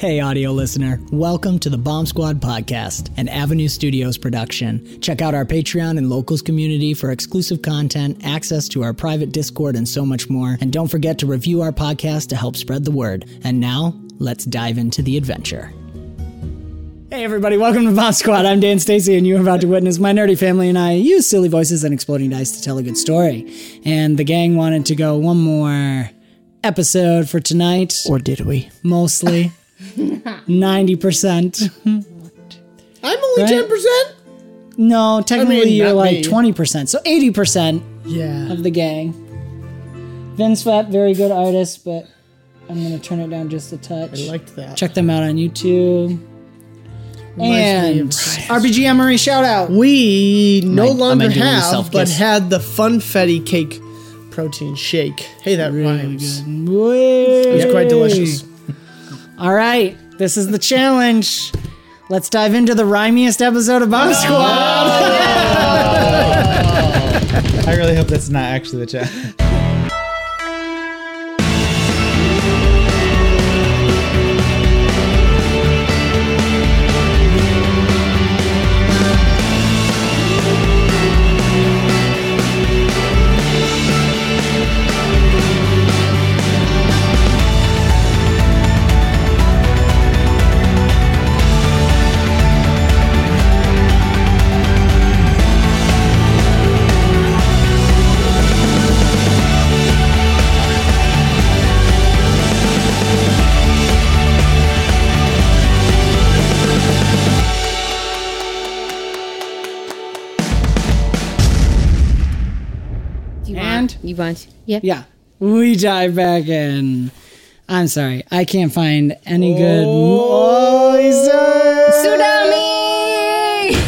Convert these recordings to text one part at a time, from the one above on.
Hey, audio listener. Welcome to the Bomb Squad podcast, an Avenue Studios production. Check out our Patreon and locals community for exclusive content, access to our private Discord, and so much more. And don't forget to review our podcast to help spread the word. And now, let's dive into the adventure. Hey, everybody. Welcome to Bomb Squad. I'm Dan Stacy, and you're about to witness my nerdy family and I use silly voices and exploding dice to tell a good story. And the gang wanted to go one more episode for tonight. Or did we? Mostly. 90%. I'm only Right? ten percent. No, technically I mean, you're not like me. 20%. So 80% Yeah. of the gang. Vince Fat, very good artist, but I'm going to turn it down just a touch. I liked that. Check them out on YouTube. Reminds me And of- RBG Emery shout out. We no Am I- am I longer doing the have, but self-kiss? had the Funfetti cake protein shake. Hey, that rhymes. It It's quite delicious. All right, this is the challenge. Let's dive into the rhymiest episode of Bomb Squad. Oh. I really hope that's not actually the chat. Yep. Yeah, we dive back in. I'm sorry, I can't find any good. Oh, he's Tsunami!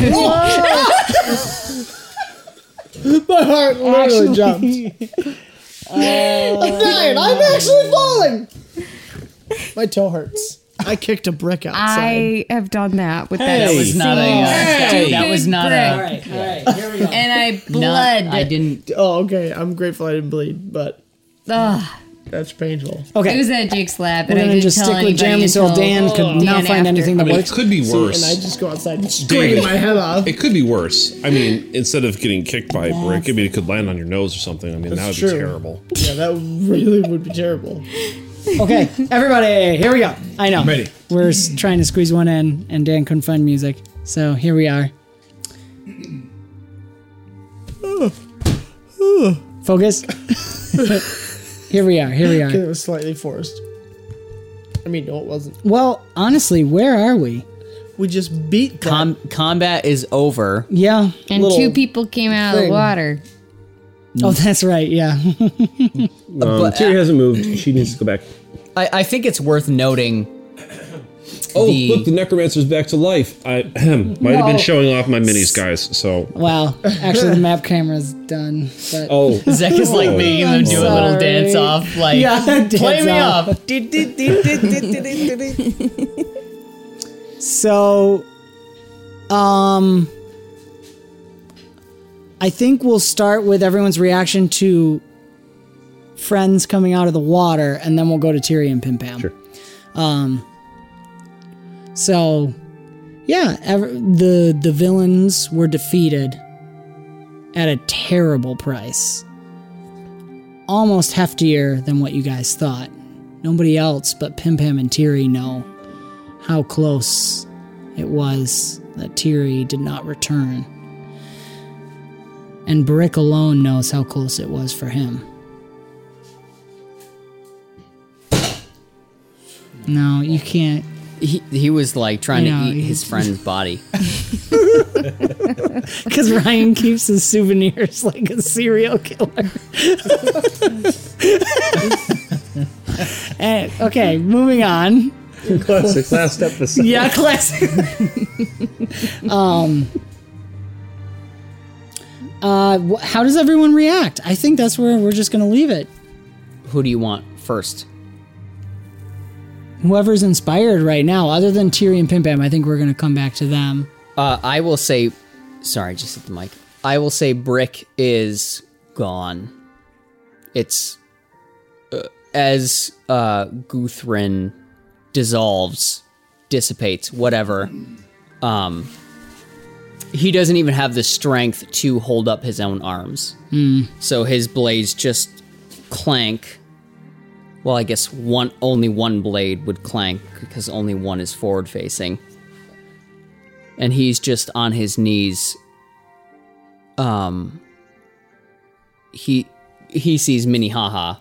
My heart literally jumped. Uh, I'm dying. I'm actually falling. My toe hurts. I kicked a brick outside. I have done that with That that. was not a. Uh, Hey! that was not Brick. a. All right, all right, here we go. And I Not, bled. I didn't. oh, okay. I'm grateful I didn't bleed, but Ugh. that's painful. Okay, It was at Jake's lab, we're and I gonna didn't just tell stick with anybody Jeremy so until Dan could Dan not find after. anything I that mean, it works. could be worse. And. I just go outside and scream David. my head off. It could be worse. I mean, instead of getting kicked by a brick, I mean, it could land on your nose or something. I mean, that would That's be terrible. Yeah, that really would be terrible. Okay, everybody, here we go. I know. ready. We're s- trying to squeeze one in, and Dan couldn't find music. So here we are. Focus. here we are. Here we are. It are. was slightly forced. I mean, no, it wasn't. Well, honestly, where are we? We just beat that. Com- combat is over. Yeah. And little two people came out of thing. the water. Oh, that's right. Yeah. Um, But, Terry hasn't moved. She needs to go back. I, I think it's worth noting. Oh, The- look, the necromancer's back to life. I ahem, might have been showing off my minis, guys. So, wow. Actually, the map camera's done. But oh, Zach is like making them do a little dance off. Like, Yeah, play dance me off. off. So, um, I think we'll start with everyone's reaction to friends coming out of the water, and then we'll go to Tyrion and Pim Pam. Sure. Um. So, yeah, ever, the the villains were defeated at a terrible price, almost heftier than what you guys thought. Nobody else but Pim Pam and Tiri know how close it was that Tiri did not return. And Brick alone knows how close it was for him. No, you can't. He, he was like trying I know, to eat his friend's body. Because Ryan keeps his souvenirs like a serial killer. Eh, okay, moving on. Classic last episode. Yeah, classic. um. Uh, wh- how does everyone react? I think that's where we're just gonna leave it. Who do you want first? Whoever's inspired right now, other than Tyrion and Pim I think we're gonna come back to them. Uh, I will say, sorry, just hit the mic. I will say Brick is gone. It's uh, as uh, Guthrin dissolves, dissipates, whatever. Um, he doesn't even have the strength to hold up his own arms. So his blades just clank. Well, I guess one only one blade would clank because only one is forward facing and he's just on his knees. Um he he sees minnehaha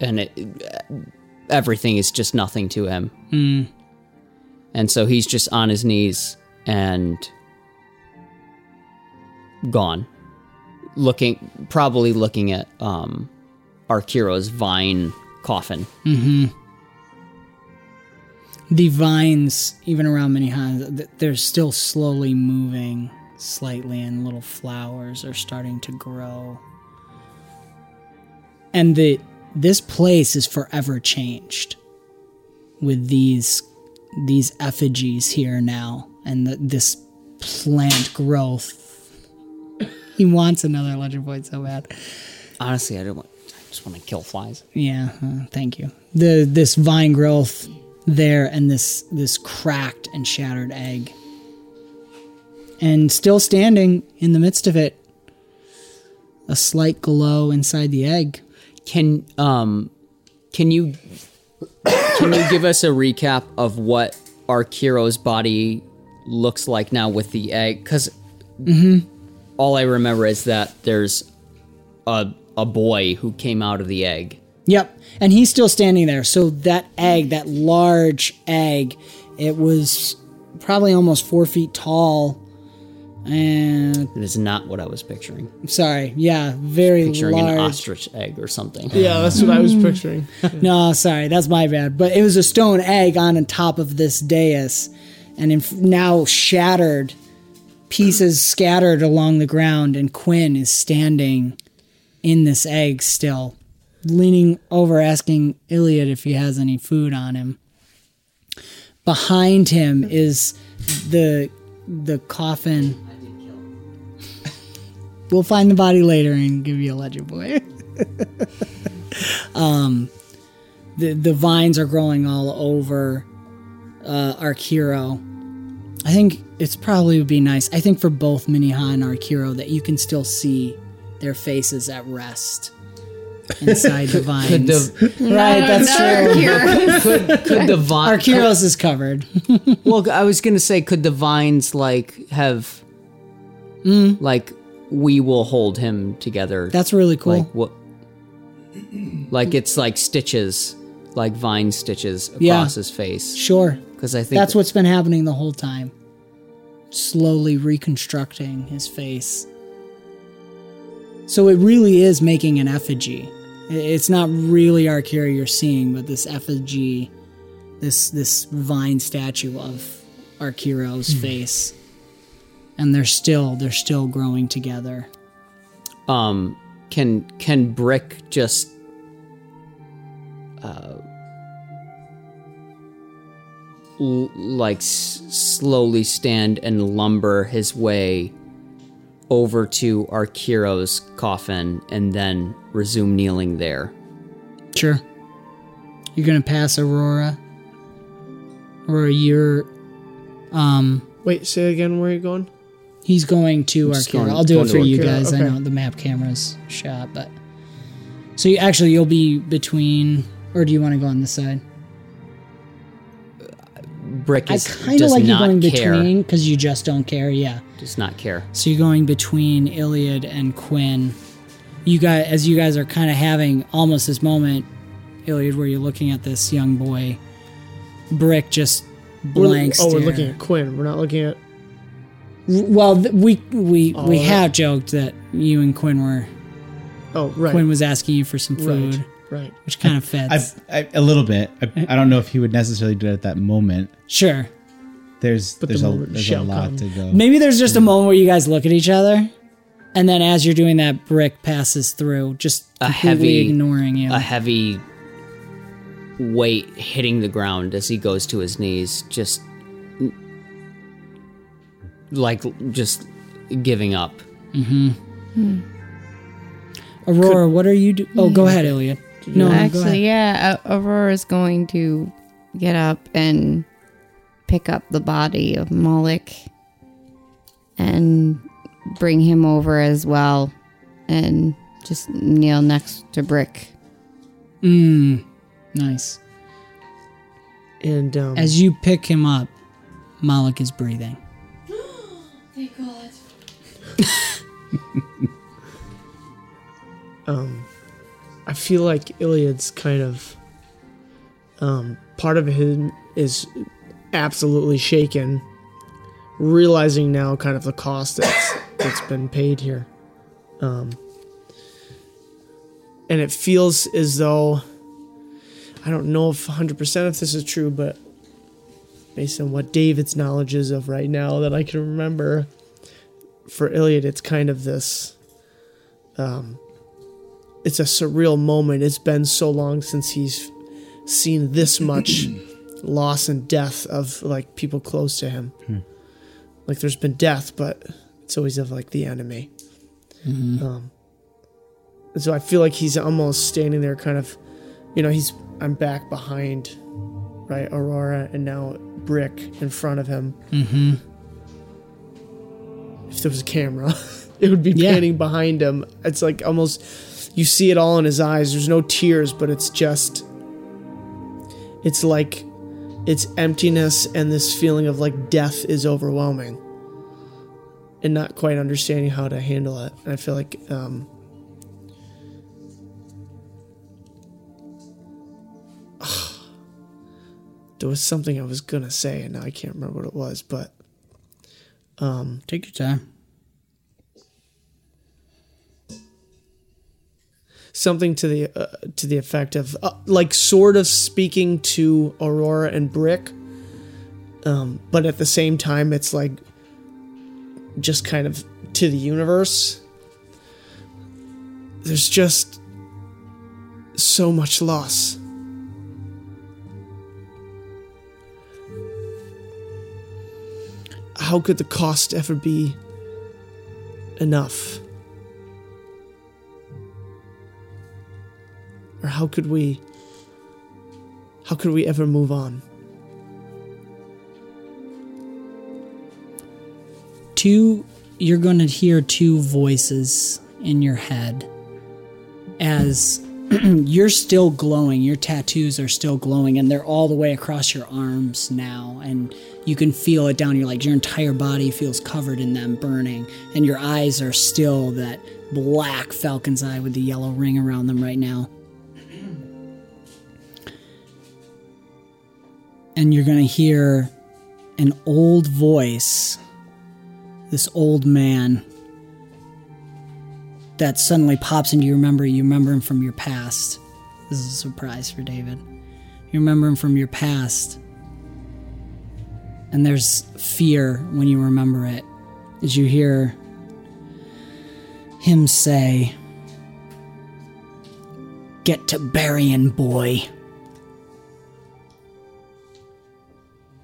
and it everything is just nothing to him and so he's just on his knees and gone looking probably looking at um arkiro's vine coffin Mm-hmm. The vines, even around th- they're still slowly moving slightly, and little flowers are starting to grow. And the this place is forever changed with these these effigies here now, and the, this plant growth. he wants another legend point so bad. honestly i don't want i just want to kill flies Yeah, uh, thank you. The this vine growth there and this this cracked and shattered egg. And still standing in the midst of it, a slight glow inside the egg. Can um can you can you give us a recap of what our Arkiro's body looks like now with the egg? Because mm-hmm. all I remember is that there's a a boy who came out of the egg. Yep, and he's still standing there. So that egg, that large egg, it was probably almost four feet tall. And It is not what I was picturing. sorry, yeah, very Picturing an ostrich egg or something. Yeah, that's what I was mm. picturing. No, sorry, that's my bad. But it was a stone egg on top of this dais, and in, now shattered, pieces scattered along the ground, and Quinn is standing in this egg still, leaning over, asking Iliad if he has any food on him. Behind him is the the coffin. We'll find the body later and give you a legend boy. um, the the vines are growing all over uh, Arkiro. I think it's probably would be nice. I think for both Miniha and our Arkiro that you can still see their faces at rest inside the vines. The right, that's true. could, could the vine Arkiro's is covered. Well, I was gonna say, could the vines like have, like, we will hold him together? That's really cool. like what? Like it's like stitches, like vine stitches across Yeah. his face. sure. Because I think That's what's been happening the whole time. Slowly reconstructing his face. So it really is making an effigy. It's not really Arkira you're seeing, but this effigy, this this vine statue of Arkiro's hmm. face. And they're still they're still growing together. um can can brick just uh l- like s- slowly stand and lumber his way over to Arkiro's coffin and then resume kneeling there. Sure. You're gonna pass Aurora. Aurora, you're um Wait, say again where are you going? He's going to just Arkira. going- I'll do it for you Arkira, guys. I know the map camera's shot, but So you actually you'll be between, or do you want to go on this side? Brick I is, kind of like you not going care. between because you just don't care. Yeah. Does not care. So you're going between Iliad and Quinn. You guys, as you guys are kind of having almost this moment, Iliad, where you're looking at this young boy. Brick just We're- blank oh, we're looking at Quinn. We're not looking at. Well, th- we we Oh, we that- have joked that you and Quinn were. Oh, right. Quinn was asking you for some food, right. Right. which kind of fits. I, I, a little bit. I, I don't know if he would necessarily do it at that moment. sure. There's But the there's a there's a lot come. to go. Maybe there's just a moment where you guys look at each other, and then as you're doing that, Brick passes through, just A completely heavy- ignoring you. A heavy weight hitting the ground as he goes to his knees, just like just giving up. Aurora, what are you? Do- oh, go ahead, Iliad. No, no, go ahead. Actually, yeah, A- Aurora's going to get up and pick up the body of Moloch and bring him over as well and just kneel next to Brick. Mm, nice. And um, As you pick him up, Malik is breathing. um, I feel like Iliad's kind of um, part of him is absolutely shaken, realizing now kind of the cost that's that's been paid here, um, and it feels as though I don't know if 100% if this is true, but based on what David's knowledge is of right now that I can remember, for Iliad, it's kind of this. Um, it's a surreal moment. It's been so long since he's seen this much loss and death of like people close to him. Like there's been death, but it's always of like the enemy. Um, and so I feel like he's almost standing there, kind of, you know, he's I'm back behind, right, Aurora, and now Brick in front of him. Mm-hmm. If there was a camera, it would be Yeah. panning behind him. It's like almost you see it all in his eyes. There's no tears, but it's just it's like it's emptiness and this feeling of like death is overwhelming and not quite understanding how to handle it. And I feel like um there was something I was gonna say and now I can't remember what it was, but um Take your time. something to the uh, to the effect of uh, like sort of speaking to Aurora and Brick, um, but at the same time it's like just kind of to the universe. There's just so much loss. How could the cost ever be enough? or how could we how could we ever move on two you're going to hear two voices in your head as you're still glowing. Your tattoos are still glowing and they're all the way across your arms now. And you can feel it down your like your entire body feels covered in them burning and your eyes are still that black falcon's eye with the yellow ring around them right now. And you're going to hear an old voice this old man that suddenly pops into your memory. You remember him from your past. This is a surprise for David. You remember him from your past. And there's fear when you remember it as you hear him say, Get to burying, boy.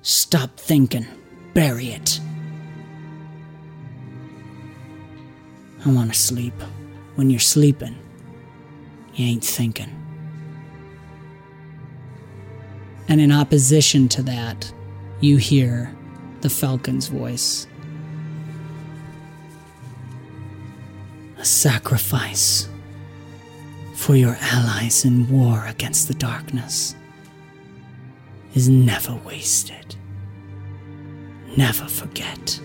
Stop thinking. Bury it. I want to sleep. When you're sleeping, you ain't thinking. And in opposition to that, you hear the falcon's voice. A sacrifice for your allies in war against the darkness is never wasted. Never forget.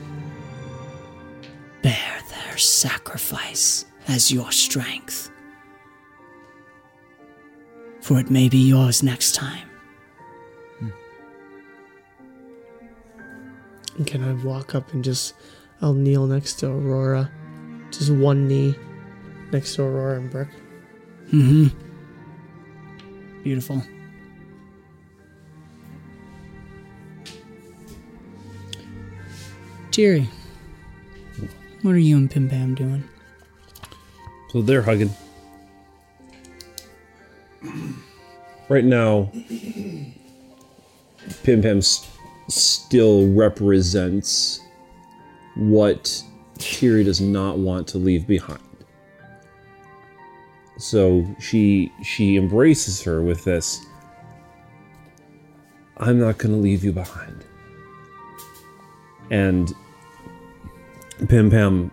Bear their sacrifice as your strength. For it may be yours next time. And Can I walk up and just, I'll kneel next to Aurora. Just one knee next to Aurora and Brick. Hmm. Beautiful. Jerry, what are you and Pim Pam doing? So they're hugging. Right now, Pim Pam s- still represents what Tiri does not want to leave behind. So she she embraces her with this. I'm not going to leave you behind. And Pim Pam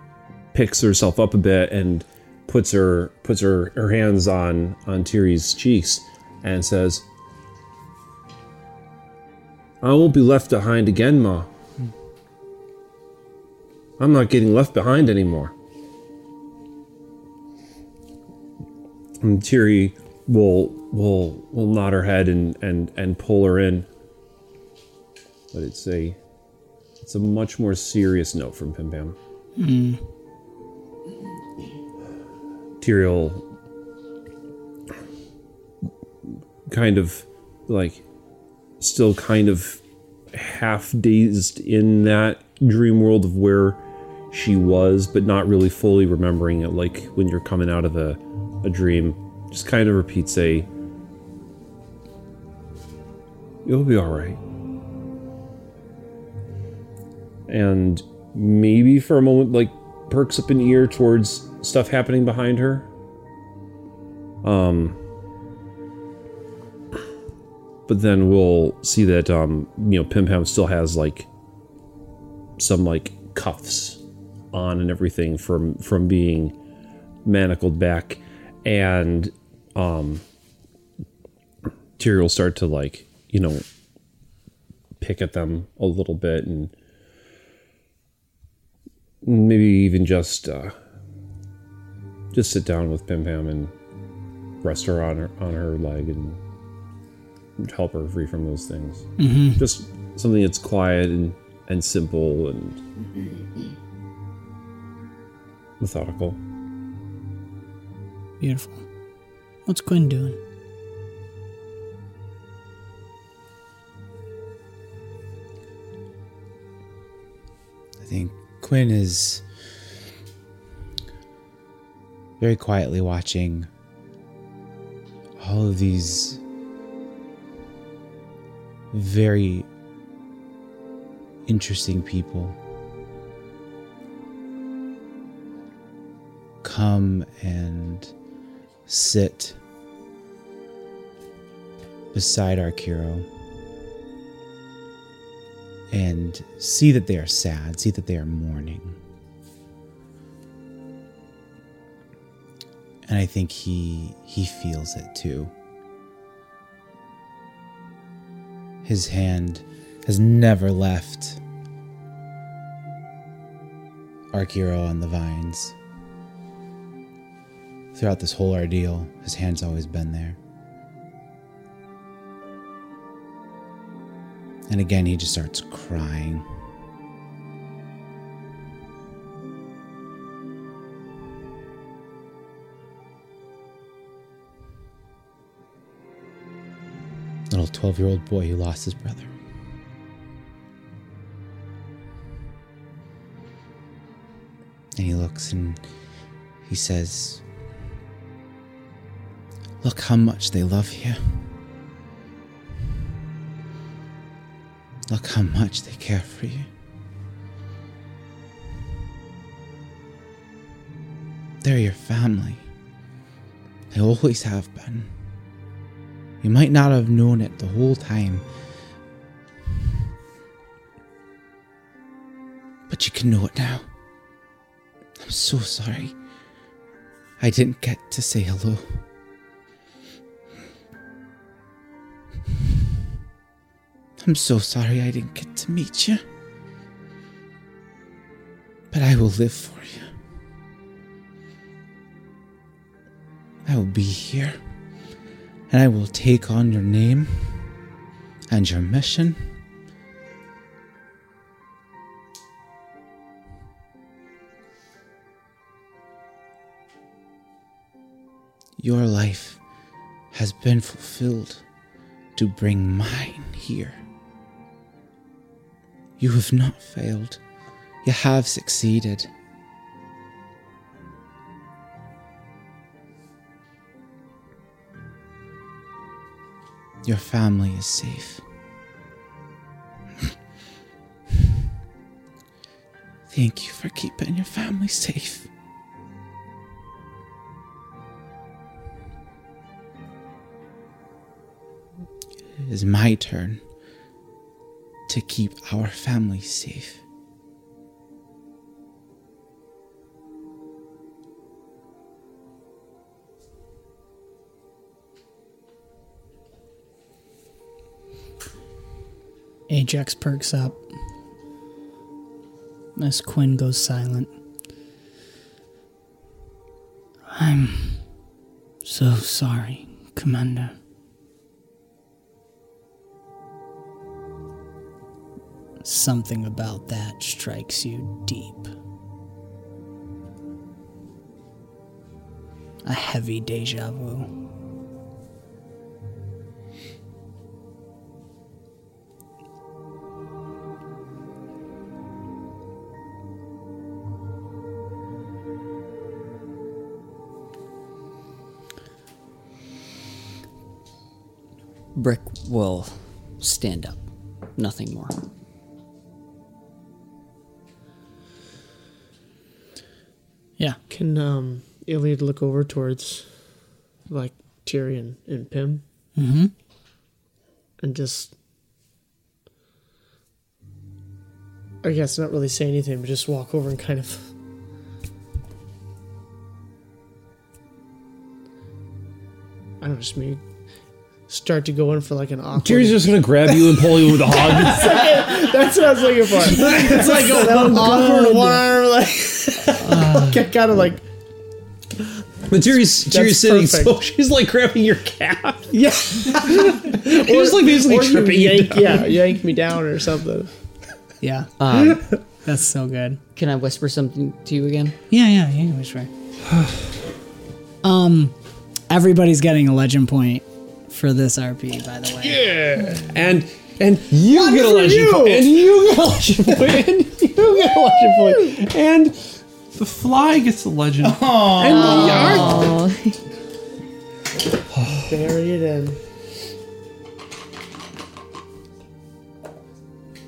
picks herself up a bit and puts her puts her, her hands on on Tiri's cheeks and says, "I won't be left behind again, Ma. I'm not getting left behind anymore." And Tiri will will will nod her head and and and pull her in. But it's a it's a much more serious note from Pim Pam. Hmm. Tyrael kind of like still kind of half dazed in that dream world of where she was, but not really fully remembering it, like when you're coming out of a, a dream. Just kind of repeats a You'll be alright. And maybe for a moment like perks up an ear towards stuff happening behind her. Um but then we'll see that um you know Pim Pam still has like some like cuffs on and everything from from being manacled back and um Tyrion will start to like you know pick at them a little bit and maybe even just uh just sit down with Pim Pam and rest her on her on her leg and help her free from those things. Mm-hmm. Just something that's quiet and and simple and methodical. Beautiful. What's Quinn doing? I think Quinn is very quietly watching all of these very interesting people come and sit beside Arkiro and see that they are sad, see that they are mourning. And I think he he feels it too. His hand has never left Arkiro on the vines. Throughout this whole ordeal, his hand's always been there. And again, he just starts crying. Little 12 year old boy who lost his brother. And he looks and he says, Look how much they love you. Look how much they care for you. They're your family. They always have been. You might not have known it the whole time, but you can know it now. I'm so sorry. I didn't get to say hello. I'm so sorry I didn't get to meet you. But I will live for you. I will be here. And I will take on your name and your mission. Your life has been fulfilled to bring mine here. You have not failed. You have succeeded. Your family is safe. Thank you for keeping your family safe. It is my turn to keep our family safe. Ajax perks up. As Quinn goes silent. I'm so sorry, Commander. Something about that strikes you deep. A heavy deja vu. Brick will stand up. Nothing more. Yeah. Can um Iliad look over towards like Tyrion and Pim? Mm-hmm. And just I guess not really say anything, but just walk over and kind of I don't know, just maybe start to go in for like an awkward Jerry's just gonna grab you and pull you with a hug. That's what I was looking for. It's like an awkward warm, like get kind of like But Jerry's Jerry's That's sitting, so she's like grabbing your calf. yeah, She's like basically or tripping you yank, down. yeah, yank me down or something. Yeah. Um, That's so good. can I whisper something to you again? Yeah, yeah, yeah, it was right. um, everybody's getting a legend point for this RP, by the way. Yeah. And and you get a for legend you. point, and you get a legend point, and you get a legend point, and the fly gets a legend. And the arc Oh, Bury it in.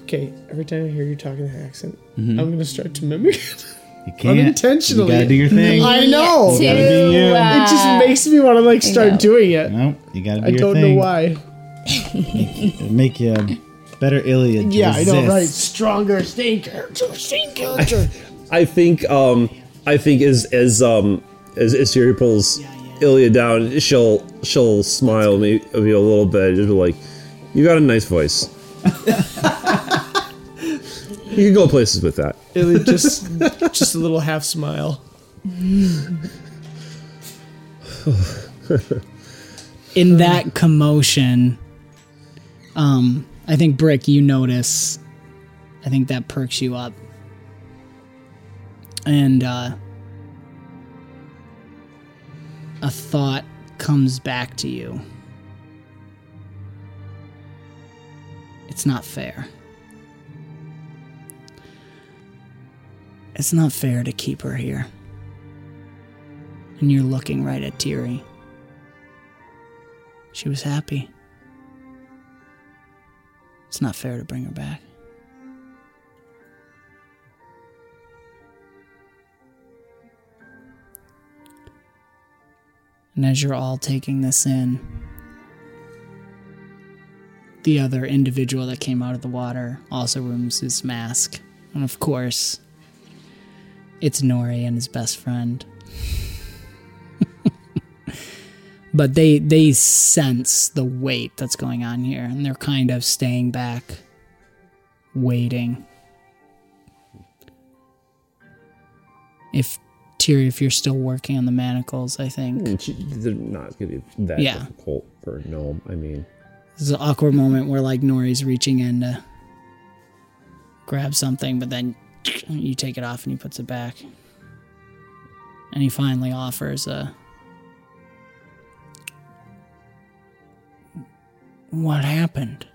Okay, every time I hear you talking that accent, mm-hmm. I'm gonna start to mimic it. You can't. Unintentionally. You gotta do your thing. I know. You gotta be you. It just makes me want to like start know. doing it. No, you gotta do I your don't thing. know why. It'll make you a better Iliad. to Yeah, I know, resist. right? Stronger, staying character, staying character. I think um I think as as um as, as Siri pulls Ilya down, she'll she'll smile maybe, maybe a little bit, just be like, "You got a nice voice. you can go places with that." It just, just a little half smile. In that commotion, um, I think Brick, you notice. I think that perks you up, and uh, a thought comes back to you. It's not fair. It's not fair to keep her here. And you're looking right at Tiri. She was happy. It's not fair to bring her back. And as you're all taking this in, the other individual that came out of the water also removes his mask. And of course, it's Nori and his best friend. but they they sense the weight that's going on here and they're kind of staying back waiting if Tyr, if you're still working on the manacles i think mm, They're not going to be that Yeah. difficult for a gnome. I mean, there's an awkward moment where like nori's reaching in to grab something but then you take it off and he puts it back and he finally offers a what happened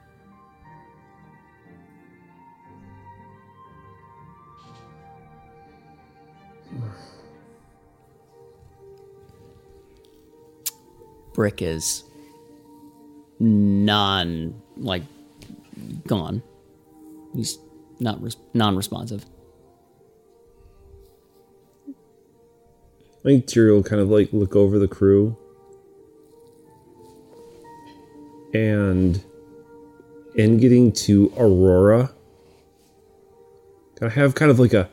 Brick is non like gone. He's not res- non-responsive. I think Tyrion will kind of like look over the crew and in getting to Aurora, kind of have kind of like a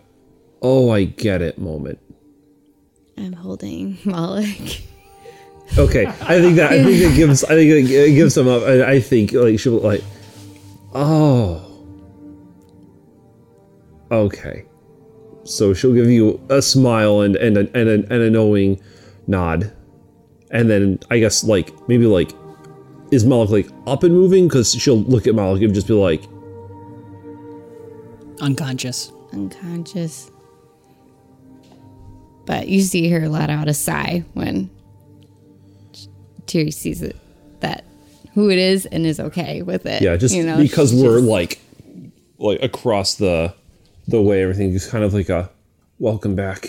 oh I get it moment. I'm holding Malik. Okay, I think that I think it gives I think it it gives them up. I, I think like she'll like, oh, okay. So she'll give you a smile and and a, and a, and a knowing nod, and then I guess like maybe like is Malik like up and moving because she'll look at Malik and just be like, unconscious unconscious. But you see her let out a sigh when Tiri sees it that who it is and is okay with it. yeah, just you know, because we're just- like like across the the way everything is kind of like a welcome back.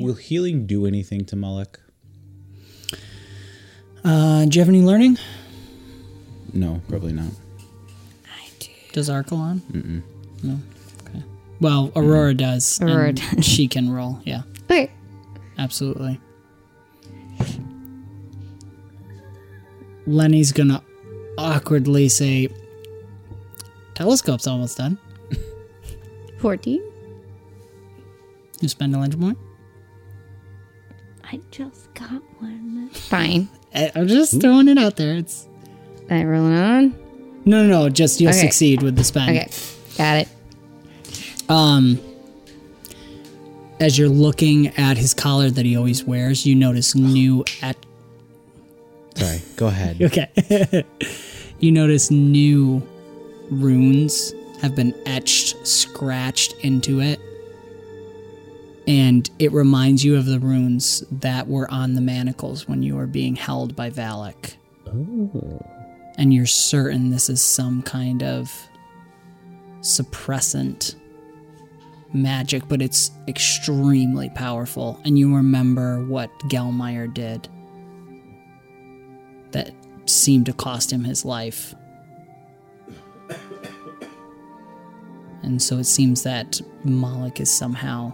Will healing do anything to Mullock? uh do you have any learning No, probably not. I do. Does archelon Mm-mm. no okay well aurora does and Aurora does. she can roll yeah okay. Absolutely. Lenny's gonna awkwardly say, Telescope's almost done. Fourteen. You spend a lunch point? I just got one. Fine. I- I'm just throwing it out there. It's I roll it on. no, no, no. Just you'll Okay. succeed with the spend. Okay. Got it. Um, as you're looking at his collar that he always wears, you notice new at Sorry, go ahead. Okay. you notice new runes have been etched, scratched into it. And it reminds you of the runes that were on the manacles when you were being held by Valak. Oh. And you're certain this is some kind of suppressant magic, but it's extremely powerful. And you remember what Gelmeyer did that seemed to cost him his life. And so it seems that Malik is somehow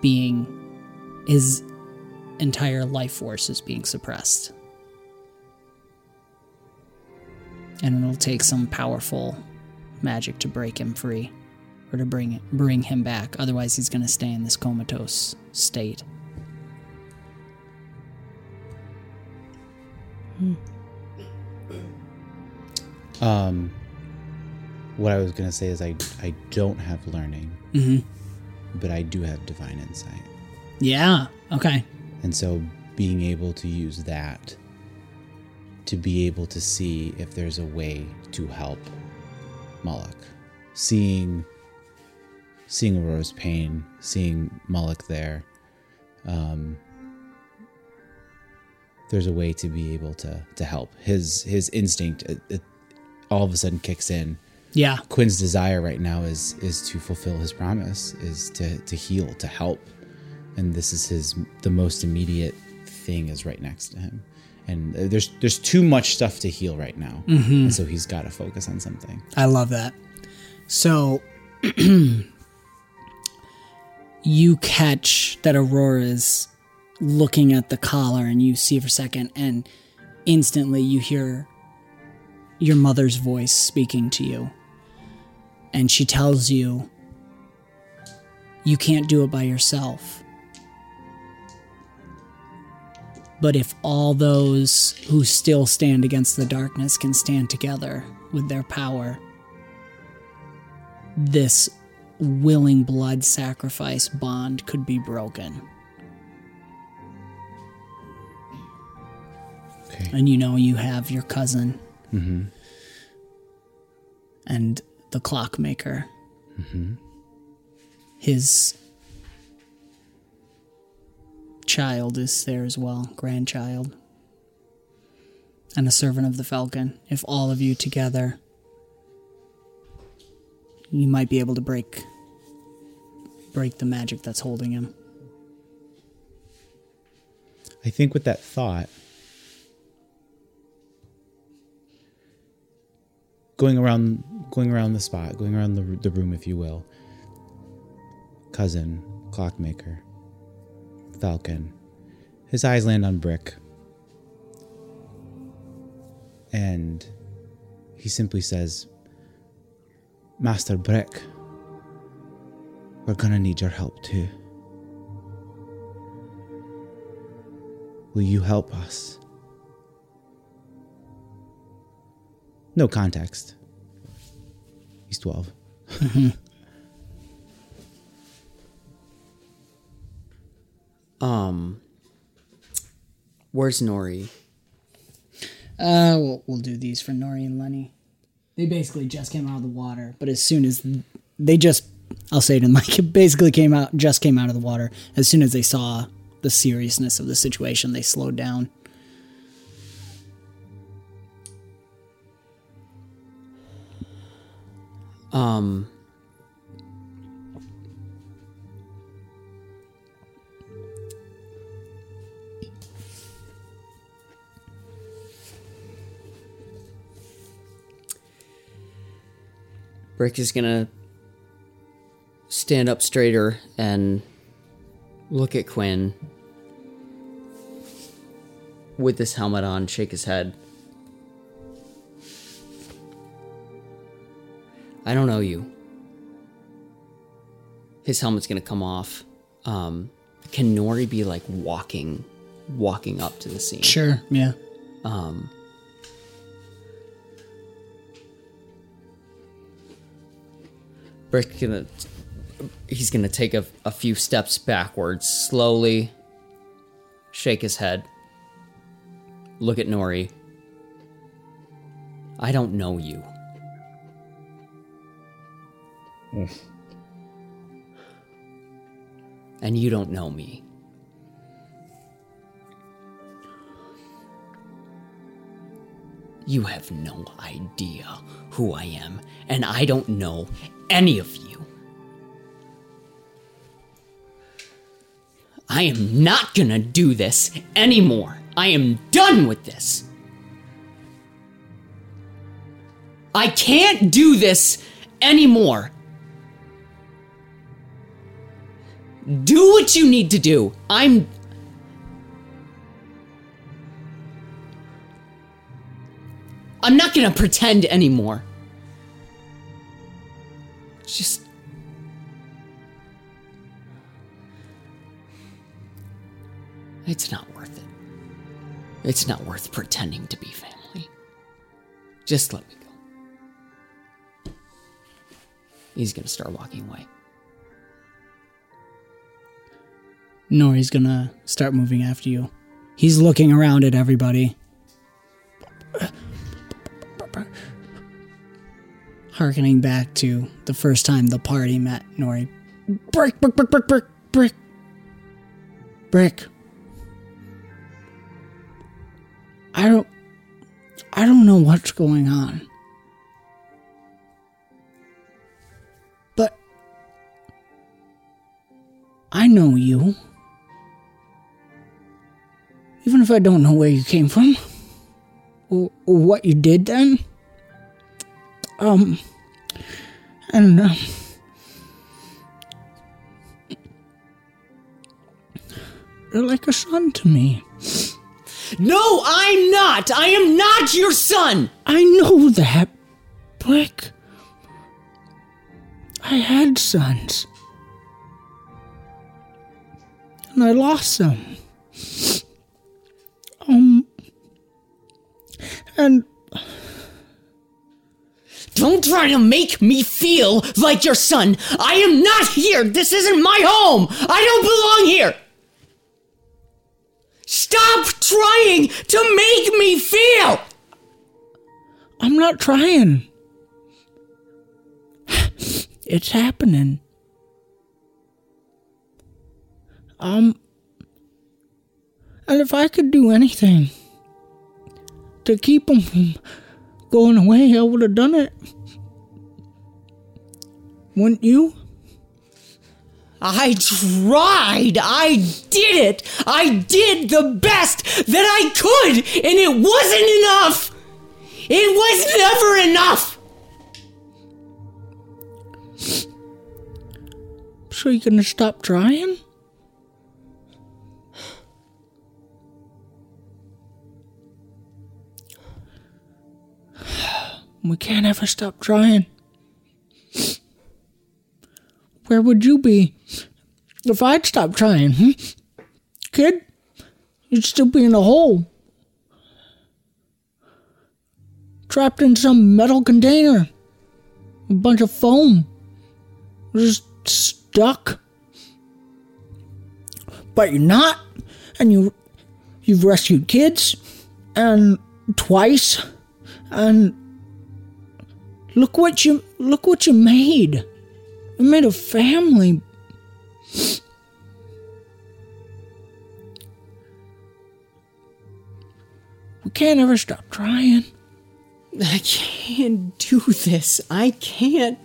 being. His entire life force is being suppressed. And it'll take some powerful magic to break him free or to bring bring him back. Otherwise, he's going to stay in this comatose state. Um, what I was gonna say is I I don't have learning, mm-hmm. but I do have divine insight, Yeah. Okay. and so being able to use that to be able to see if there's a way to help Moloch, seeing seeing Aurora's pain, seeing Moloch there, um, there's a way to be able to to help. His his instinct it, it all of a sudden kicks in. Yeah. Quinn's desire right now is is to fulfill his promise, is to to heal, to help, and this is his the most immediate thing is right next to him. And there's there's too much stuff to heal right now, mm-hmm. and so he's got to focus on something. I love that. So you catch that Aurora is looking at the collar and you see for a second and instantly you hear your mother's voice speaking to you. And she tells you you can't do it by yourself. But if all those who still stand against the darkness can stand together with their power, this willing blood sacrifice bond could be broken. Okay. And you know, you have your cousin mm-hmm. and the clockmaker. Mm-hmm. His child is there as well, grandchild, and a servant of the falcon. If all of you together, you might be able to break break the magic that's holding him. I think with that thought, going around, going around the spot, going around the, the room, if you will. Cousin, clockmaker, falcon. His eyes land on Brick, and he simply says, "Master Brick, we're gonna need your help too." Will you help us? No context. He's 12. Um, where's Nori? Uh, we'll, we'll do these for Nori and Lenny. They basically just came out of the water, but as soon as they just, I'll say it in like, it basically came out, just came out of the water. As soon as they saw the seriousness of the situation, they slowed down. Um, Brick is gonna stand up straighter and look at Quinn with this helmet on, shake his head. I don't know you. His helmet's gonna come off. Um, can Nori be like walking, walking up to the scene? Sure, yeah. Um, Brick gonna he's gonna take a, a few steps backwards, slowly shake his head, look at Nori. I don't know you. Mm. And you don't know me. You have no idea who I am, and I don't know any of you. I am not gonna do this anymore. I am done with this. I can't do this anymore. Do what you need to do. I'm. I'm not gonna pretend anymore. Just. It's not worth it. It's not worth pretending to be family. Just let me go. He's gonna start walking away. Nori's gonna start moving after you. He's looking around at everybody. Harkening back to the first time the party met Nori. Brick, brick, brick, brick, brick, brick. Brick. I don't. I don't know what's going on. But. I know you. Even if I don't know where you came from, or, or what you did then. Um, and uh, you're like a son to me. No, I'm not! I am not your son! I know that, Brick. I had sons. And I lost them. And don't try to make me feel like your son. I am not here. This isn't my home. I don't belong here. Stop trying to make me feel. I'm not trying. It's happening. Um, and if I could do anything to keep him from going away, I would have done it. Wouldn't you? I tried. I did it. I did the best that I could, and it wasn't enough. It was never enough. So you're gonna stop trying? We can't ever stop trying. Where would you be if I'd stop trying? Hmm? Kid, you'd still be in a hole. Trapped in some metal container. A bunch of foam. Just stuck. But you're not. And you you've rescued kids and twice and look what you look what you made. You made a family. We can't ever stop trying. I can't do this. I can't.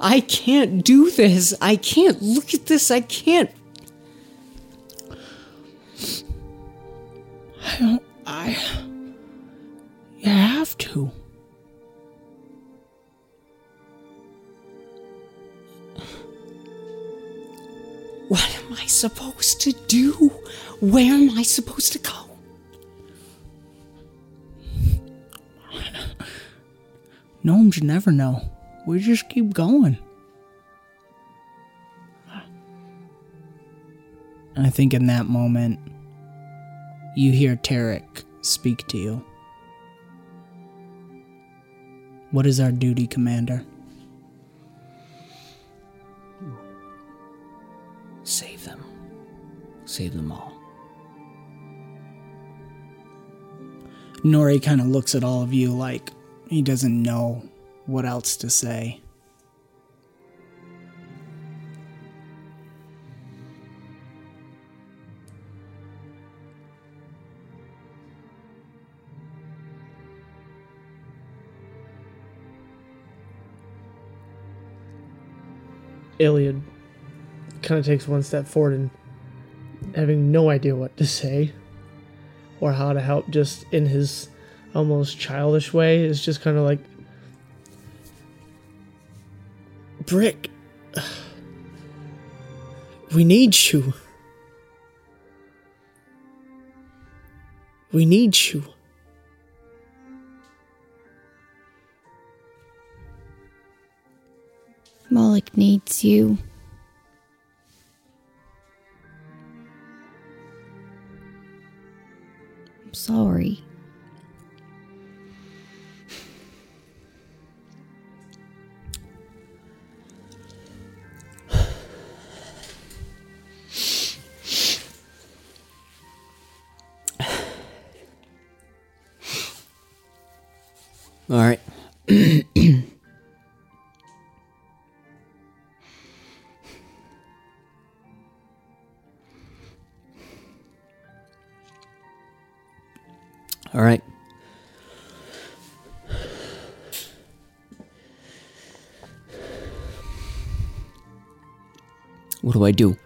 I can't do this. I can't look at this. I can't. I don't. I. You have to. What am I supposed to do? Where am I supposed to go? Gnomes never know. We just keep going. I think in that moment, you hear Tarek speak to you. What is our duty, Commander? Save them all. Nori kind of looks at all of you like he doesn't know what else to say. Iliad kind of takes one step forward and having no idea what to say or how to help just in his almost childish way is just kind of like brick we need you we need you Moloch needs you. What do I do?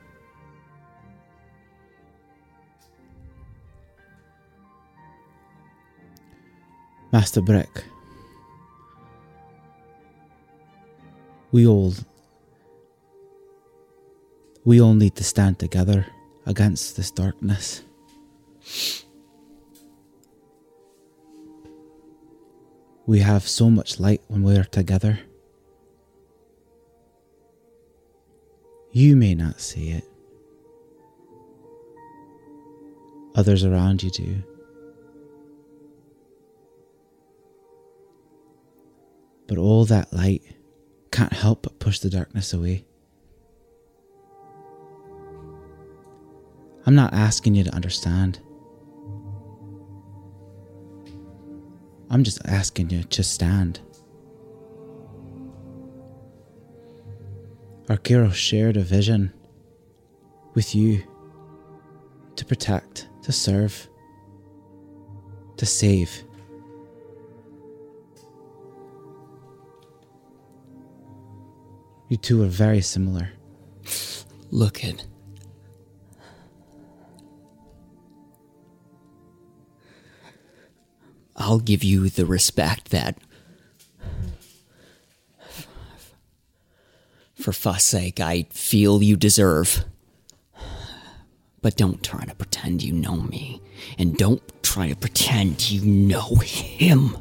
Master Breck, We all. We all need to stand together against this darkness. We have so much light when we are together. You may not see it, others around you do. But all that light can't help but push the darkness away. I'm not asking you to understand. I'm just asking you to stand. Arkiro shared a vision with you to protect, to serve, to save. You two are very similar. Look at. I'll give you the respect that. For fuss sake, I feel you deserve. But don't try to pretend you know me. And don't try to pretend you know him.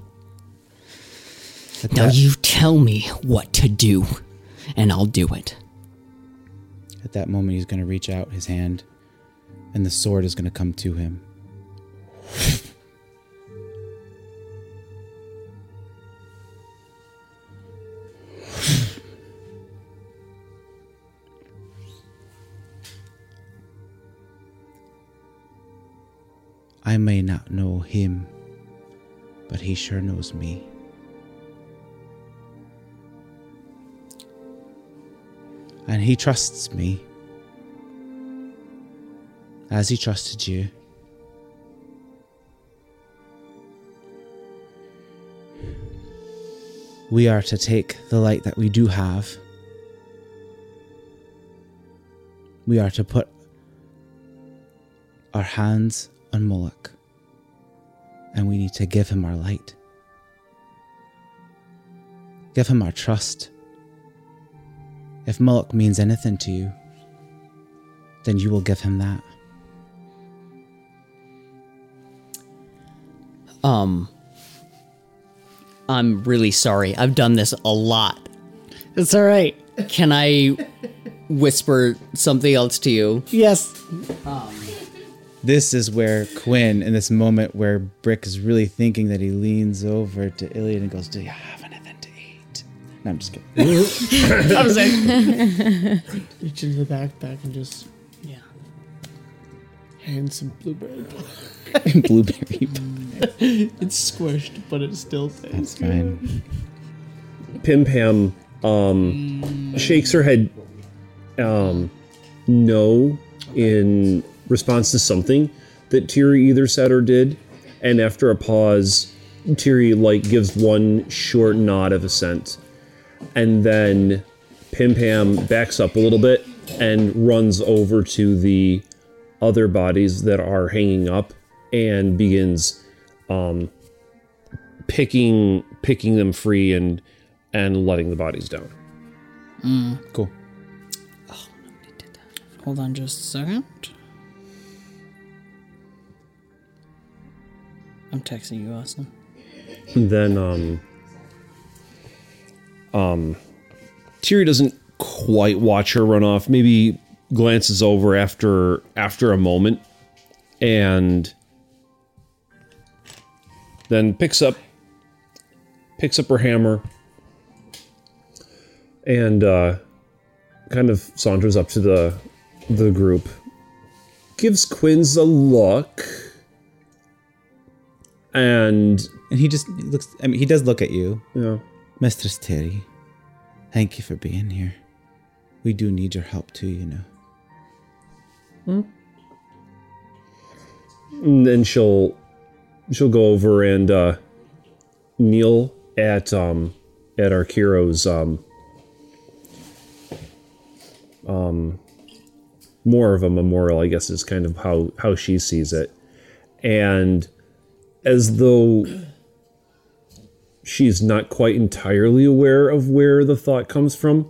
Now you tell me what to do, and I'll do it. At that moment, he's going to reach out his hand, and the sword is going to come to him. I may not know him, but he sure knows me. And he trusts me as he trusted you. We are to take the light that we do have. We are to put our hands on Moloch. And we need to give him our light. Give him our trust. If Moloch means anything to you, then you will give him that. Um, I'm really sorry. I've done this a lot. It's all right. Can I whisper something else to you? Yes. This is where Quinn, in this moment where Brick is really thinking that he leans over to Iliad and goes, Do you have anything to eat? No, I'm just kidding. I was like, reach into the backpack and just Yeah. hand some blueberry. Blueberry. It's squished, but it still That's tastes fine. Pim Pam um, shakes her head um, no in response to something that Tiri either said or did. And after a pause, Tiri like gives one short nod of assent. And then Pim Pam backs up a little bit and runs over to the other bodies that are hanging up and begins um, picking picking them free and and letting the bodies down. Cool. Hold on just a second. I'm texting you, Austin. Then um um Tiri doesn't quite watch her run off, maybe glances over after after a moment and then picks up picks up her hammer and uh kind of saunters up to the the group. Gives Quinn's a look and And he just looks, I mean, he does look at you. know Mistress Terry, thank you for being here. We do need your help too, you know. and then she'll she'll go over and uh kneel at um at Arkiro's um um more of a memorial I guess is kind of how how she sees it and as though she's not quite entirely aware of where the thought comes from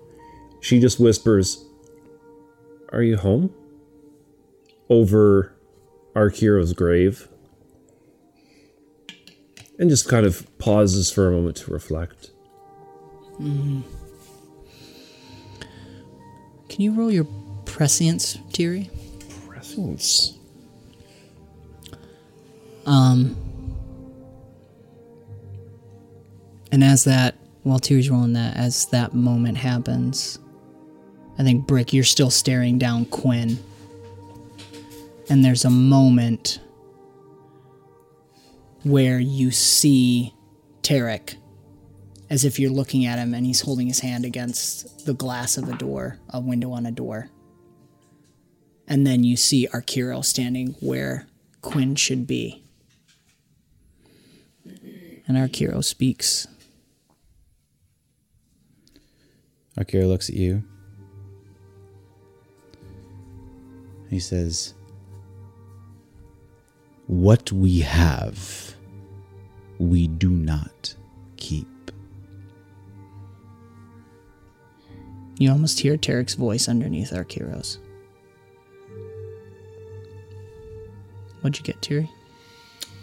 she just whispers are you home over Arkiro's grave and just kind of pauses for a moment to reflect. Can you roll your prescience, Tiri? Prescience. Um, and as that while Tyr's rolling that, as that moment happens, I think Brick, you're still staring down Quinn. And there's a moment where you see Tarek as if you're looking at him and he's holding his hand against the glass of a door, a window on a door. And then you see Arkiro standing where Quinn should be. And Arkiro speaks. Arkiro looks at you. He says, What we have, we do not keep. You almost hear Tarek's voice underneath Arkiro's. What'd you get, Tiri?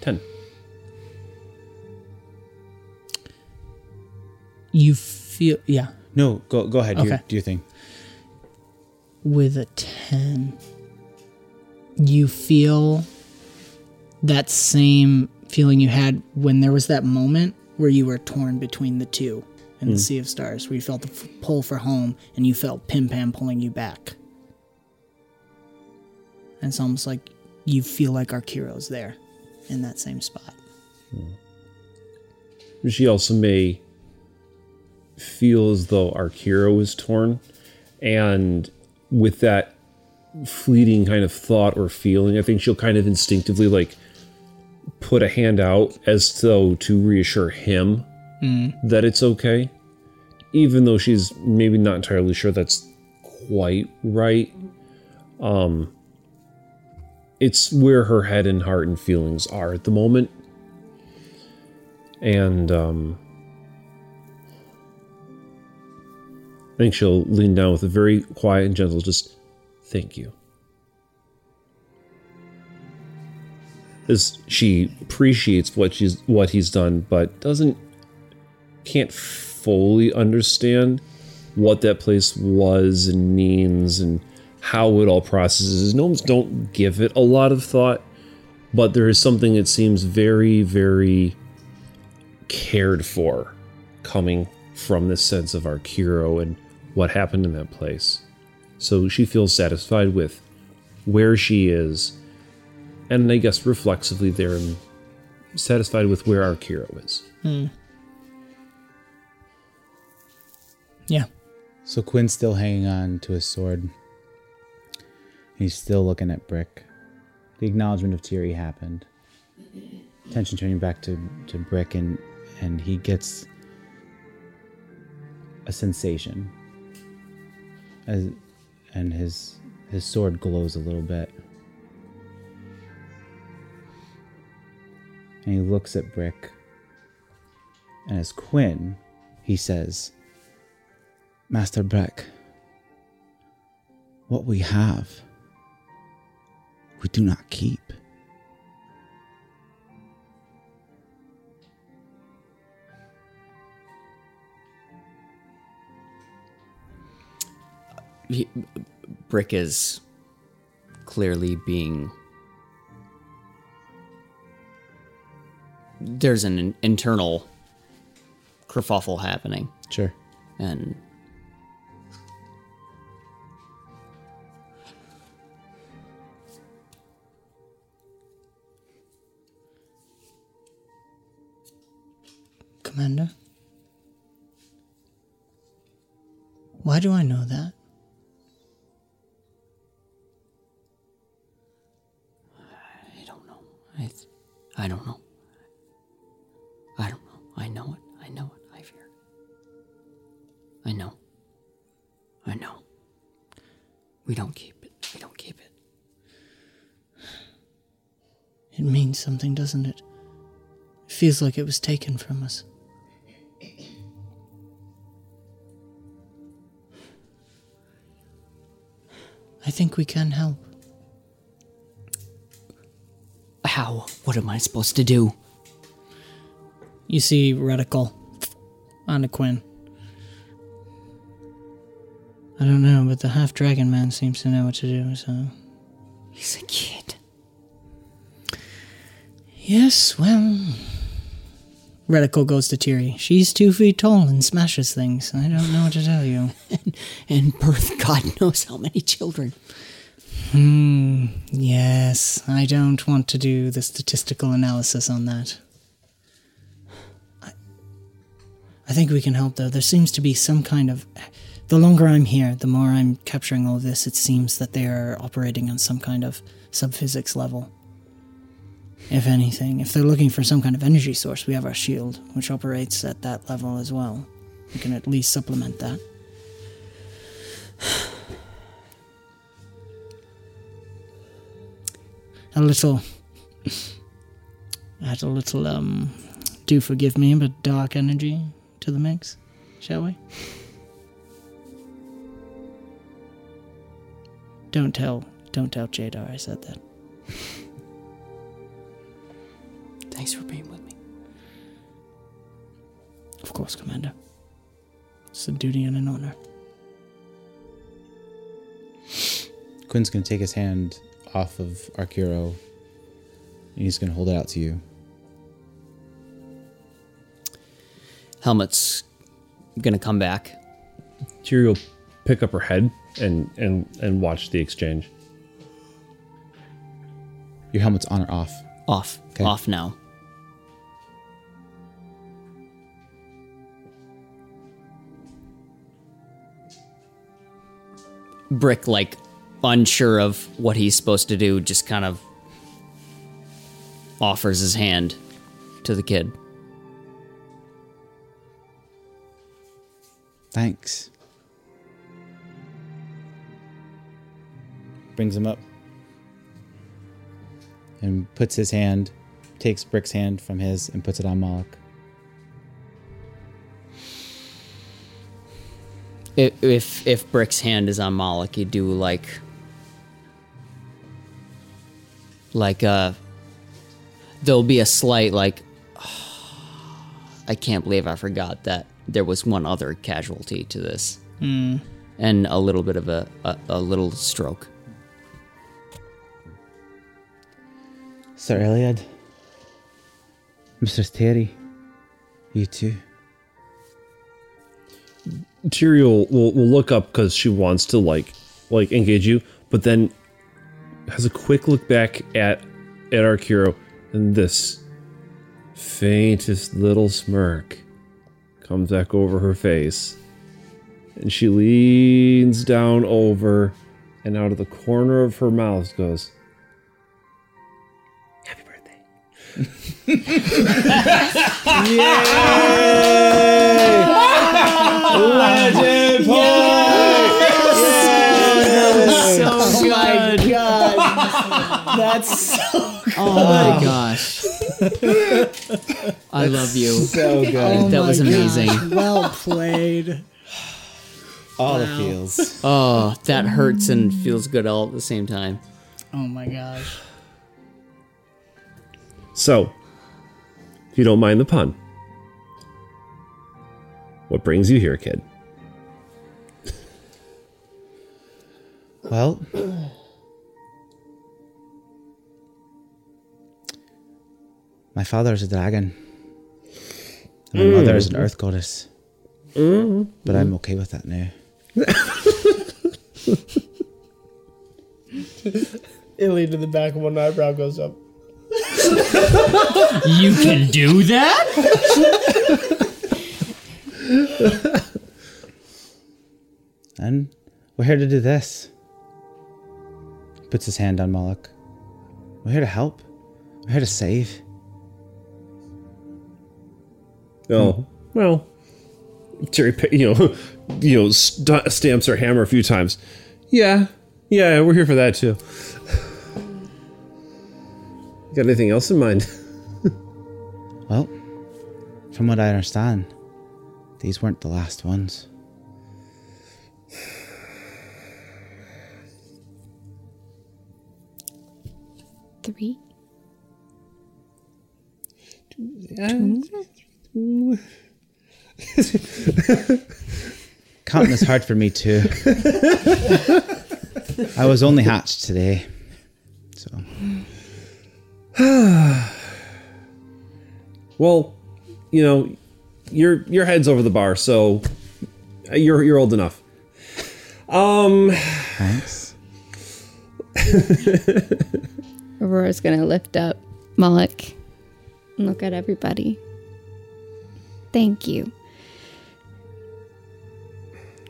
10. You feel, yeah, No, go go ahead. Do, your, Okay. do your thing. with a 10, you feel that same feeling you had when there was that moment where you were torn between the two in the hmm. Sea of Stars, where you felt the f- pull for home and you felt Pim Pam pulling you back. And it's almost like you feel like our Arkiro's there in that same spot. Hmm. She also may feel as though Arkiro is torn. And with that fleeting kind of thought or feeling, I think she'll kind of instinctively like put a hand out as though to reassure him that it's okay. Even though she's maybe not entirely sure that's quite right. Um it's where her head and heart and feelings are at the moment. And um I think she'll lean down with a very quiet and gentle just thank you. As she appreciates what she's what he's done, but doesn't can't fully understand what that place was and means and how it all processes. Gnomes don't give it a lot of thought, but there is something that seems very, very cared for coming from this sense of our Arkiro and what happened in that place. So she feels satisfied with where she is, and I guess reflexively there and satisfied with where Arkiro is. Hmm. Yeah. So Quinn's still hanging on to his sword. He's still looking at Brick. The acknowledgement of Tiri happened. Attention turning back to, to Brick, and, and he gets a sensation. As, and his, his sword glows a little bit. And he looks at Brick. And as Quinn, he says, Master Brick, what we have, we do not keep. He, Brick is clearly being. There's an internal kerfuffle happening, Sure. and Commander? Why do I know that? I, I don't know. I don't know. I know it. I know it. I fear. I know. I know. We don't keep it. We don't keep it. It means something, doesn't it? It feels like it was taken from us. I think we can help. How? What am I supposed to do? You see reticle onto Quinn. I don't know, but the half dragon man seems to know what to do, so. He's a kid. Yes, well. Reticle goes to Tiri. She's two feet tall and smashes things. I don't know what to tell you. And birth God knows how many children. Hmm, yes, I don't want to do the statistical analysis on that. I, I think we can help, though. There seems to be some kind of. The longer I'm here, the more I'm capturing all this, it seems that they are operating on some kind of subphysics level. If anything, if they're looking for some kind of energy source, we have our shield, which operates at that level as well. We can at least supplement that. A little add a little um do forgive me but dark energy to the mix shall we? Don't tell don't tell jadar i said that. Thanks for being with me. of course commander. It's a duty and an honor. Quinn's gonna take his hand off of Arkiro and he's gonna hold it out to you. Helmet's gonna come back. Tyrion will pick up her head and and and watch the exchange. Your helmet's on or off? Off. Okay. Off now. Brick, like, unsure of what he's supposed to do, just kind of offers his hand to the kid. Thanks. Brings him up. And puts his hand, takes Brick's hand from his and puts it on Moloch. If if Brick's hand is on Moloch, you do like like uh there'll be a slight like I can't believe I forgot that there was one other casualty to this. And a little bit of a, a, a little stroke. Sir Iliad. Mistress Terry. You too. Tyrion will, will look up because she wants to like like engage you, but then has a quick look back at at Arkiro, and this faintest little smirk comes back over her face, and she leans down over, and out of the corner of her mouth goes, "Happy birthday." oh that's so oh good. Oh my gosh. I love you. So oh good. Oh that was amazing. gosh, well played All the feels. Oh, that hurts and feels good all at the same time. oh my gosh So, if you don't mind the pun, what brings you here, kid? Well, my father is a dragon. And my mm. mother is an earth goddess. Mm. But I'm okay with that now. Illy to the back of one eyebrow goes up. you can do that And we're here to do this. Puts his hand on Moloch. We're here to help. We're here to save. Oh, well, Terry, you know, you know, st- stamps her hammer a few times. Yeah, yeah, we're here for that too. Got anything else in mind? Well, from what I understand, these weren't the last ones. Three. Counting is hard for me too. I was only hatched today. So Well, you know, your your head's over the bar, so you're you're old enough. Um, Thanks. Aurora's gonna lift up Moloch and look at everybody. Thank you.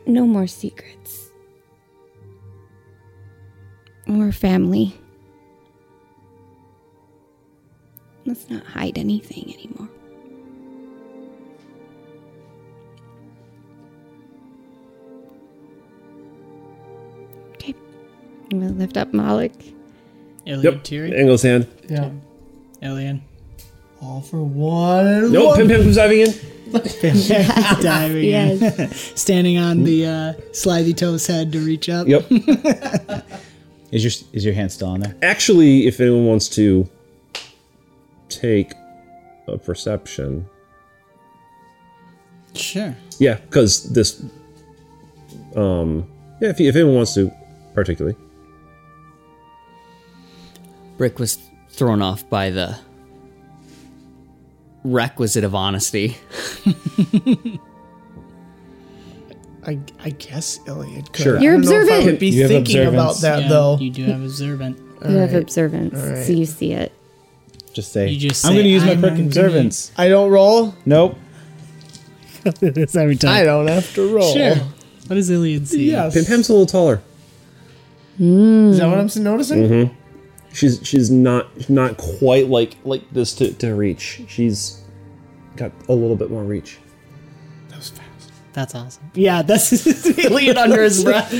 No more secrets. We're family. Let's not hide anything anymore. Okay. I'm gonna lift up Moloch. Iliad, yep. Tiri, Angle's hand. Yeah. Alien. All for one and Nope. one. Pim Pim comes diving in. Diving in. Yes. standing on the uh, slithy toes head to reach up. Yep. Is your is your hand still on there? Actually, if anyone wants to take a perception, Sure. yeah, because this, um, yeah, if, if anyone wants to, particularly, Brick was thrown off by the requisite of honesty. I, I guess Iliad could. Sure. You're don't know if I observant. be You have thinking about observance. that Yeah, though. You do have observant. You have Alright. observance, Alright. so you see it. Just say. You just I'm going to use my "I'm perk gonna-" observance. I don't roll. Nope. it's every time. I don't have to roll. Sure. What does Iliad see? Yes. Pim a little taller. Is that what I'm noticing? Mm-hmm. She's she's not not quite like like this to, to reach. She's got a little bit more reach. That was fast. That's awesome. Yeah, that's Iliad under his breath.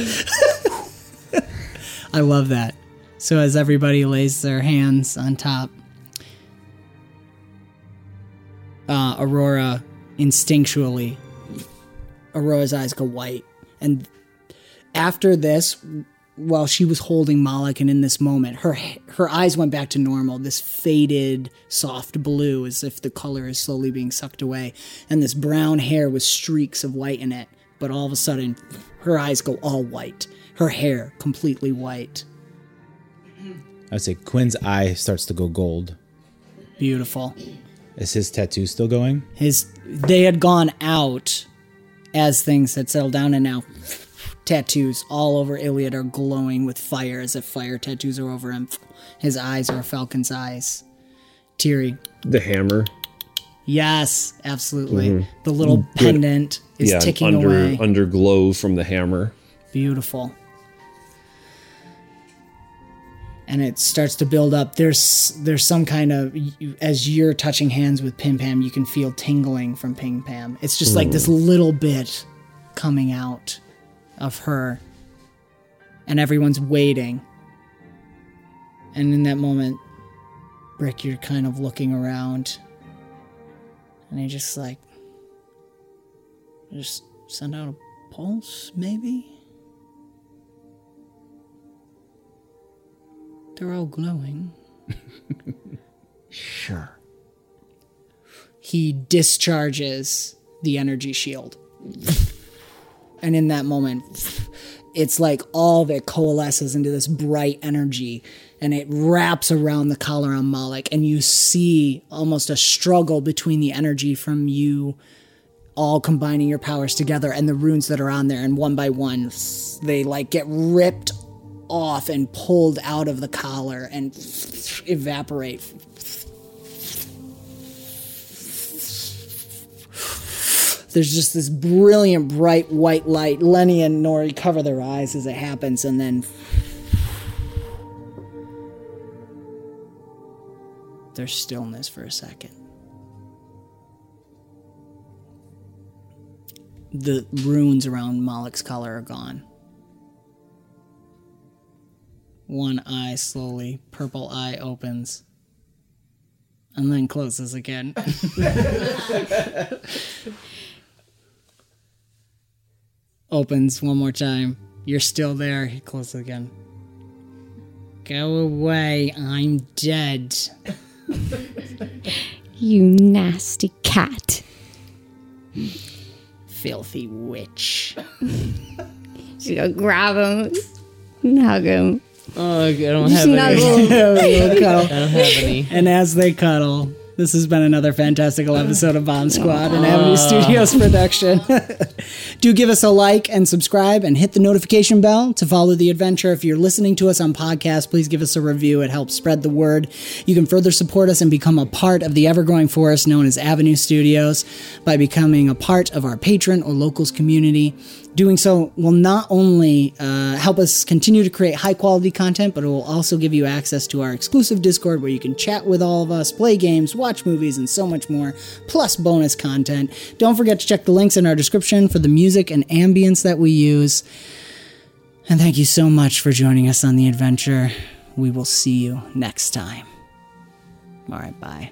I love that. So as everybody lays their hands on top, uh, Aurora instinctually, Aurora's eyes go white, and after this, while she was holding Moloch, and in this moment, her her eyes went back to normal. This faded, soft blue, as if the color is slowly being sucked away, and this brown hair with streaks of white in it. But all of a sudden, her eyes go all white. Her hair completely white. I would say Quinn's eye starts to go gold. Beautiful. Is his tattoo still going? His they had gone out as things had settled down, and now tattoos all over Iliad are glowing with fire, as if fire tattoos are over him. His eyes are a falcon's eyes. Tiri. The hammer, Yes, absolutely. Mm-hmm. The little pendant is yeah, ticking under away. under glow from the hammer. Beautiful. And it starts to build up. There's there's some kind of as you're touching hands with Pim Pam, you can feel tingling from Pim Pam. It's just like this mm. little bit coming out of her, and everyone's waiting. And in that moment, Brick, you're kind of looking around, and you're just like, just send out a pulse, maybe. They're all glowing. Sure. He discharges the energy shield. And in that moment, it's like all it coalesces into this bright energy and it wraps around the collar on Moloch. And you see almost a struggle between the energy from you all combining your powers together and the runes that are on there. And one by one, they like get ripped off and pulled out of the collar and evaporate. There's just this brilliant, bright white light. Lenny and Nori cover their eyes as it happens, and then there's stillness for a second. The runes around Moloch's collar are gone. One eye slowly, purple eye opens, and then closes again. Opens one more time. You're still there. He closes again. Go away. I'm dead. You nasty cat. Filthy witch. She's gonna grab him and hug him. Oh, I don't have any. I don't have any. And as they cuddle, This has been another fantastical episode of Bomb Squad, an Avenue Studios production. Do give us a like and subscribe and hit the notification bell to follow the adventure. If you're listening to us on podcast, please give us a review. It helps spread the word. You can further support us and become a part of the ever-growing forest known as Avenue Studios by becoming a part of our Patreon or locals community. Doing so will not only uh, help us continue to create high quality content, but it will also give you access to our exclusive Discord where you can chat with all of us, play games, watch movies, and so much more, plus bonus content. Don't forget to check the links in our description for the music and ambience that we use. And thank you so much for joining us on the adventure. We will see you next time. All right, bye.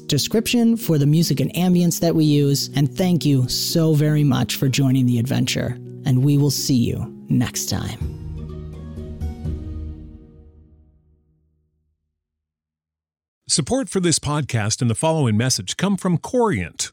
description for the music and ambience that we use. And thank you so very much for joining the adventure. And we will see you next time. Support for this podcast and the following message come from Corient.